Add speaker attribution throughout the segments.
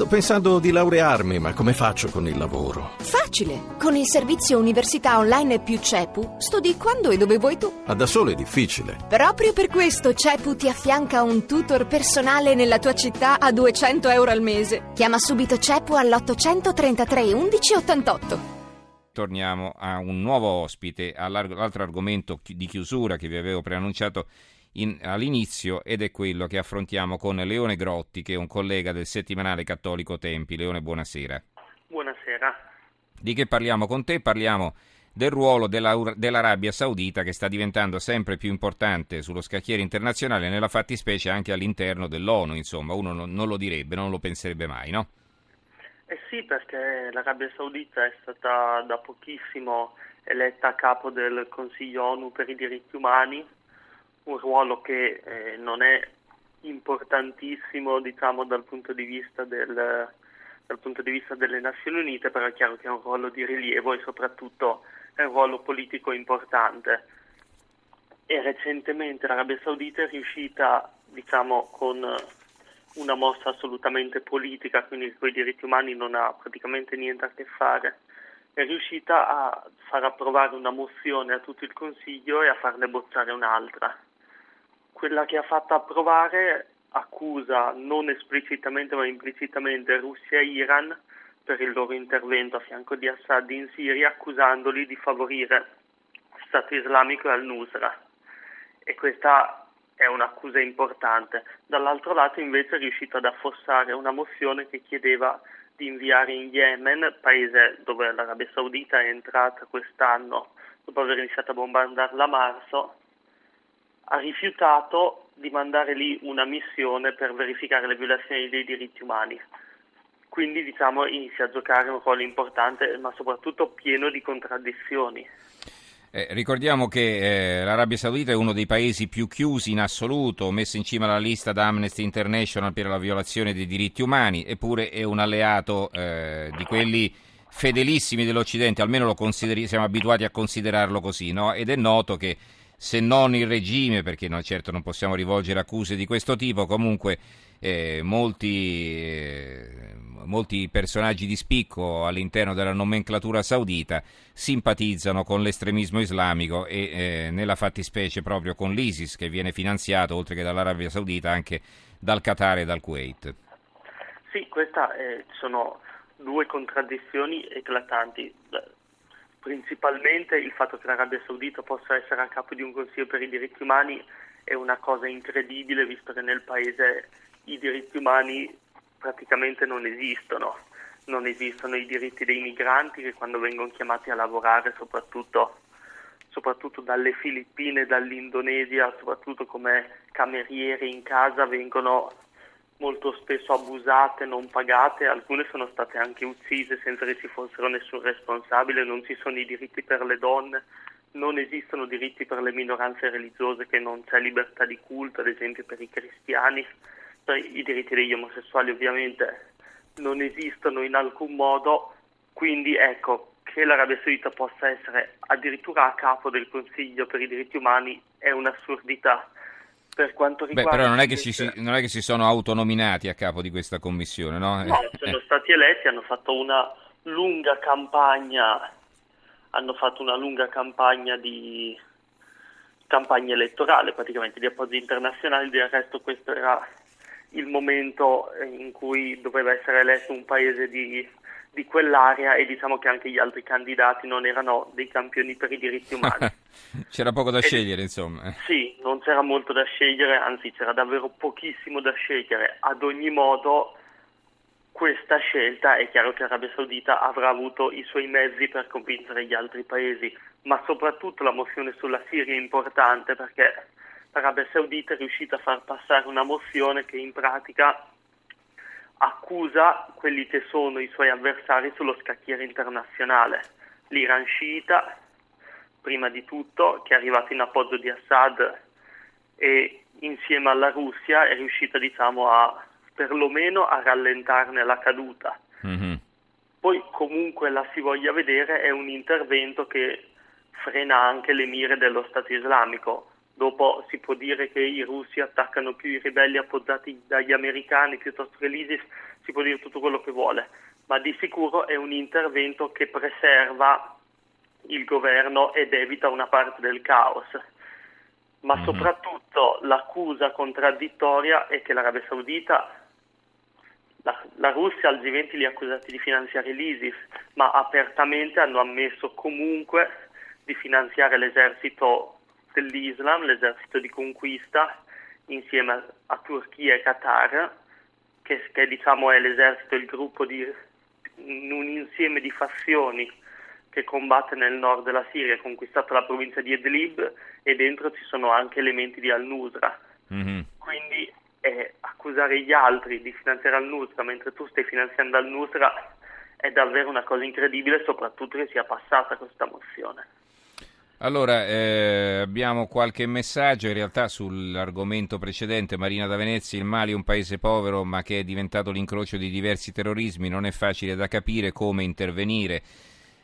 Speaker 1: Sto pensando di laurearmi, ma come faccio con il lavoro?
Speaker 2: Facile! Con il servizio Università Online più CEPU studi quando e dove vuoi tu.
Speaker 1: Ma da solo è difficile.
Speaker 2: Proprio per questo CEPU ti affianca un tutor personale nella tua città a 200 euro al mese. Chiama subito CEPU all'833 11 88.
Speaker 3: Torniamo a un nuovo ospite, all'altro argomento di chiusura che vi avevo preannunciato in, all'inizio ed è quello che affrontiamo con Leone Grotti, che è un collega del settimanale cattolico Tempi. Leone, buonasera.
Speaker 4: Buonasera.
Speaker 3: Di che parliamo con te? Parliamo del ruolo della, dell'Arabia Saudita che sta diventando sempre più importante sullo scacchiere internazionale, nella fattispecie anche all'interno dell'ONU, insomma, uno non, non lo direbbe, non lo penserebbe mai, no?
Speaker 4: Eh sì, perché l'Arabia Saudita è stata da pochissimo eletta a capo del Consiglio ONU per i diritti umani un ruolo che eh, non è importantissimo diciamo, dal, punto vista del, dal punto di vista delle Nazioni Unite, però è chiaro che è un ruolo di rilievo e soprattutto è un ruolo politico importante. E recentemente l'Arabia Saudita è riuscita, diciamo, con una mossa assolutamente politica, quindi con i diritti umani non ha praticamente niente a che fare, è riuscita a far approvare una mozione a tutto il Consiglio e a farne bozzare un'altra quella che ha fatto approvare accusa non esplicitamente ma implicitamente Russia e Iran per il loro intervento a fianco di Assad in Siria accusandoli di favorire Stato islamico e al-Nusra e questa è un'accusa importante. Dall'altro lato invece è riuscito ad affossare una mozione che chiedeva di inviare in Yemen, paese dove l'Arabia Saudita è entrata quest'anno dopo aver iniziato a bombardarla a marzo, ha rifiutato di mandare lì una missione per verificare le violazioni dei diritti umani. Quindi diciamo inizia a giocare un ruolo importante, ma soprattutto pieno di contraddizioni.
Speaker 3: Eh, ricordiamo che eh, l'Arabia Saudita è uno dei paesi più chiusi in assoluto, messo in cima alla lista da Amnesty International per la violazione dei diritti umani, eppure è un alleato eh, di quelli fedelissimi dell'Occidente, almeno siamo abituati a considerarlo così, no? ed è noto che se non il regime, perché no, certo non possiamo rivolgere accuse di questo tipo, comunque eh, molti, eh, molti, personaggi di spicco all'interno della nomenclatura saudita simpatizzano con l'estremismo islamico e eh, nella fattispecie proprio con l'ISIS che viene finanziato oltre che dall'Arabia Saudita anche dal Qatar e dal Kuwait.
Speaker 4: Sì, queste sono due contraddizioni eclatanti principalmente il fatto che l'Arabia Saudita possa essere a capo di un Consiglio per i diritti umani è una cosa incredibile visto che nel paese i diritti umani praticamente non esistono. Non esistono i diritti dei migranti che quando vengono chiamati a lavorare soprattutto, soprattutto dalle Filippine, dall'Indonesia, soprattutto come camerieri in casa vengono molto spesso abusate, non pagate, alcune sono state anche uccise senza che ci fossero nessun responsabile, non ci sono i diritti per le donne, non esistono diritti per le minoranze religiose, che non c'è libertà di culto, ad esempio per i cristiani, i diritti degli omosessuali ovviamente non esistono in alcun modo, quindi ecco che l'Arabia Saudita possa essere addirittura a capo del Consiglio per i diritti umani è un'assurdità per quanto riguarda...
Speaker 3: Beh, però non è, si, non è, che si, sono autonominati a capo di questa commissione, no?
Speaker 4: No, sono eh. stati eletti, hanno fatto una lunga campagna, hanno fatto una lunga campagna di campagna elettorale praticamente di appoggi internazionali, del resto questo era il momento in cui doveva essere eletto un paese di di quell'area e diciamo che anche gli altri candidati non erano dei campioni per i diritti umani.
Speaker 3: c'era poco da e, scegliere, insomma. Eh.
Speaker 4: Sì, non c'era molto da scegliere, anzi c'era davvero pochissimo da scegliere. Ad ogni modo, questa scelta è chiaro che l'Arabia Saudita avrà avuto i suoi mezzi per convincere gli altri paesi, ma soprattutto la mozione sulla Siria è importante perché l'Arabia Saudita è riuscita a far passare una mozione che in pratica accusa quelli che sono i suoi avversari sullo scacchiere internazionale. L'Iran sciita, prima di tutto, che è arrivato in appoggio di Assad e insieme alla Russia è riuscita diciamo a perlomeno a rallentarne la caduta. Mm-hmm. Poi comunque la si voglia vedere è un intervento che frena anche le mire dello Stato islamico. dopo si può dire che i russi attaccano più i ribelli appoggiati dagli americani piuttosto che l'ISIS, si può dire tutto quello che vuole, ma di sicuro è un intervento che preserva il governo ed evita una parte del caos. Ma mm-hmm. soprattutto l'accusa contraddittoria è che l'Arabia Saudita la, la, Russia al G20 li ha accusati di finanziare l'ISIS, ma apertamente hanno ammesso comunque di finanziare l'esercito dell'Islam, l'esercito di conquista, insieme a, Turchia e Qatar, che, che diciamo è l'esercito, il gruppo di un insieme di fazioni che combatte nel nord della Siria, ha conquistato la provincia di Idlib e dentro ci sono anche elementi di al-Nusra. Mm-hmm. Quindi eh, accusare gli altri di finanziare al-Nusra mentre tu stai finanziando al-Nusra è davvero una cosa incredibile, soprattutto che sia passata questa mozione.
Speaker 3: Allora, eh, abbiamo qualche messaggio, in realtà sull'argomento precedente, Marina da Venezia, il Mali è un paese povero ma che è diventato l'incrocio di diversi terrorismi, non è facile da capire come intervenire.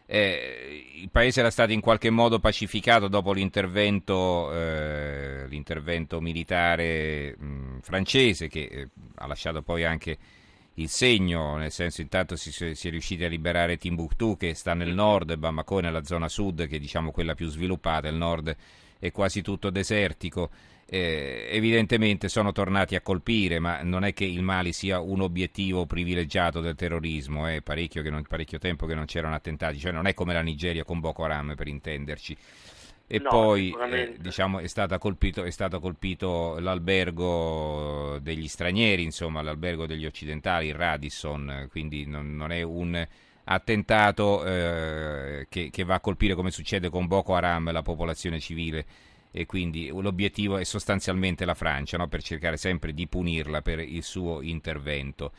Speaker 3: Eh, il paese era stato in qualche modo pacificato dopo l'intervento, eh, l'intervento militare mh, francese che eh, ha lasciato poi anche il segno, nel senso intanto si, si, è riusciti a liberare Timbuktu che sta nel nord e Bamako nella zona sud che è diciamo quella più sviluppata, il nord è quasi tutto desertico. Eh, evidentemente sono tornati a colpire, ma non è che il Mali sia un obiettivo privilegiato del terrorismo, è parecchio, non, parecchio tempo che non c'erano attentati, cioè non è come la Nigeria con Boko Haram per intenderci. E no, poi eh, diciamo, è, stato colpito, è stato colpito l'albergo degli stranieri, insomma l'albergo degli occidentali, il Radisson, quindi non, non è un attentato eh, che, che, va a colpire come succede con Boko Haram la popolazione civile e quindi l'obiettivo è sostanzialmente la Francia no? per cercare sempre di punirla per il suo intervento.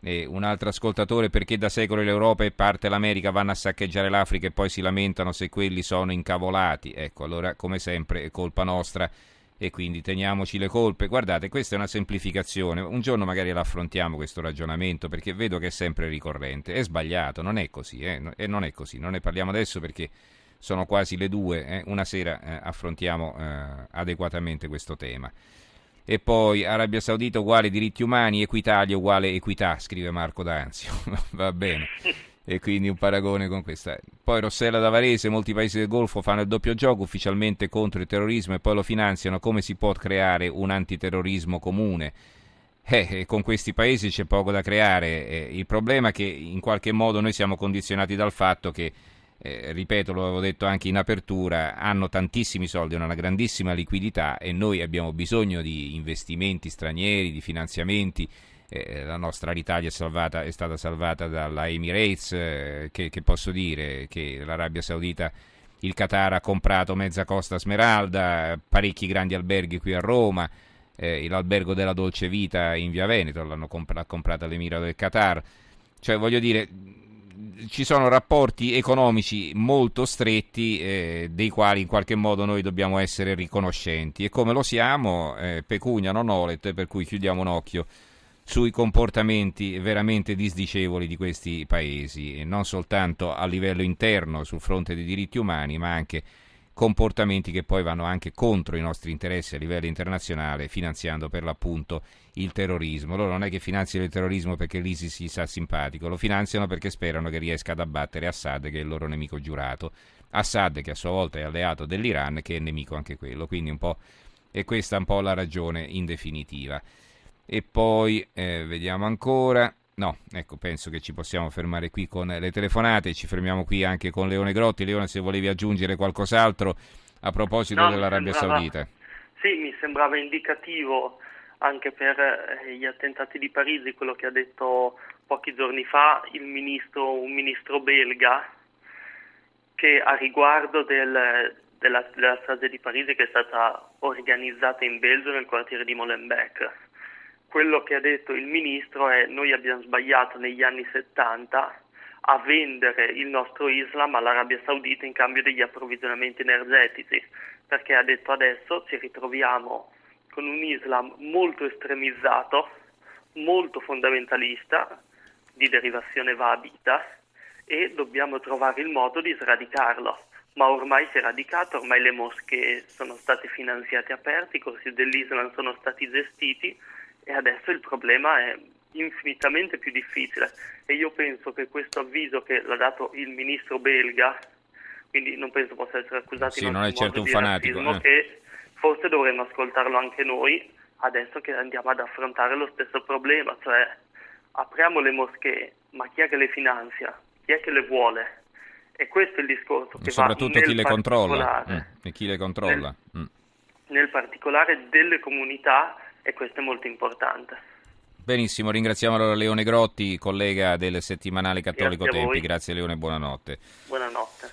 Speaker 3: E un altro ascoltatore, perché da secoli l'Europa e parte l'America vanno a saccheggiare l'Africa e poi si lamentano se quelli sono incavolati? Ecco, allora come sempre è colpa nostra e quindi teniamoci le colpe. Guardate, questa è una semplificazione. Un giorno magari l'affrontiamo questo ragionamento perché vedo che è sempre ricorrente. È sbagliato, non è così, eh? e non è così. Non ne parliamo adesso perché sono quasi le due, eh? una sera eh, affrontiamo eh, adeguatamente questo tema. E poi Arabia Saudita uguale diritti umani, Equitalia uguale equità, scrive Marco D'Anzio, va bene. E quindi un paragone con questa. Poi Rossella Davarese, molti paesi del Golfo fanno il doppio gioco ufficialmente contro il terrorismo e poi lo finanziano. Come si può creare un antiterrorismo comune? Eh, con questi paesi c'è poco da creare. Eh, il problema è che in qualche modo noi siamo condizionati dal fatto che eh, ripeto, lo avevo detto anche in apertura, hanno tantissimi soldi, hanno una grandissima liquidità e noi abbiamo bisogno di investimenti stranieri, di finanziamenti. Eh, la nostra Alitalia è, salvata, è, stata salvata dalla Emirates, eh, che, che, posso dire che l'Arabia Saudita, il Qatar ha comprato mezza costa Smeralda, parecchi grandi alberghi qui a Roma, eh, l'albergo della Dolce Vita in Via Veneto l'hanno comp- comprata l'Emirato del Qatar. Cioè, voglio dire, ci sono rapporti economici molto stretti eh, dei quali in qualche modo noi dobbiamo essere riconoscenti e come lo siamo, eh, pecunia non olet, per cui chiudiamo un occhio sui comportamenti veramente disdicevoli di questi paesi, non soltanto a livello interno sul fronte dei diritti umani, ma anche comportamenti che poi vanno anche contro i nostri interessi a livello internazionale, finanziando per l'appunto il terrorismo. Loro non è che finanziano il terrorismo perché l'ISIS si sa simpatico, lo finanziano perché sperano che riesca ad abbattere Assad, che è il loro nemico giurato. Assad, che a sua volta è alleato dell'Iran, che è nemico anche quello. Quindi un po'. E questa è un po' la ragione in definitiva. E poi eh, vediamo ancora. No, ecco, penso che ci possiamo fermare qui con le telefonate, ci fermiamo qui anche con Leone Grotti. Leone, se volevi aggiungere qualcos'altro a proposito no, dell'Arabia sembrava, Saudita.
Speaker 4: Sì, mi sembrava indicativo anche per eh, gli attentati di Parigi, quello che ha detto pochi giorni fa ministro, un ministro belga che a riguardo del, della, della strage di Parigi che è stata organizzata in Belgio nel quartiere di Molenbeek quello che ha detto il ministro è noi abbiamo sbagliato negli anni 70 a vendere il nostro Islam all'Arabia Saudita in cambio degli approvvigionamenti energetici, perché ha detto adesso ci ritroviamo con un Islam molto estremizzato, molto fondamentalista, di derivazione wahhabita, e dobbiamo trovare il modo di sradicarlo. ma ormai si è radicato, ormai le moschee sono state finanziate aperte, i corsi dell'Islam sono stati gestiti e adesso il problema è infinitamente più difficile e io penso che questo avviso che l'ha dato il ministro belga, quindi non penso possa essere accusato
Speaker 3: sì,
Speaker 4: in
Speaker 3: non è certo un fanatico,
Speaker 4: razzismo,
Speaker 3: eh.
Speaker 4: che forse dovremmo ascoltarlo anche noi adesso che andiamo ad affrontare lo stesso problema, cioè apriamo le moschee, ma chi è che le finanzia? Chi è che le vuole? E questo è il discorso che
Speaker 3: soprattutto chi
Speaker 4: nel
Speaker 3: le controlla. mm, e chi le controlla. mm.
Speaker 4: nel particolare delle comunità e questo è molto importante.
Speaker 3: Benissimo, ringraziamo allora Leone Grotti, collega del settimanale Cattolico
Speaker 4: Grazie
Speaker 3: Tempi. Grazie Leone, buonanotte.
Speaker 4: Buonanotte.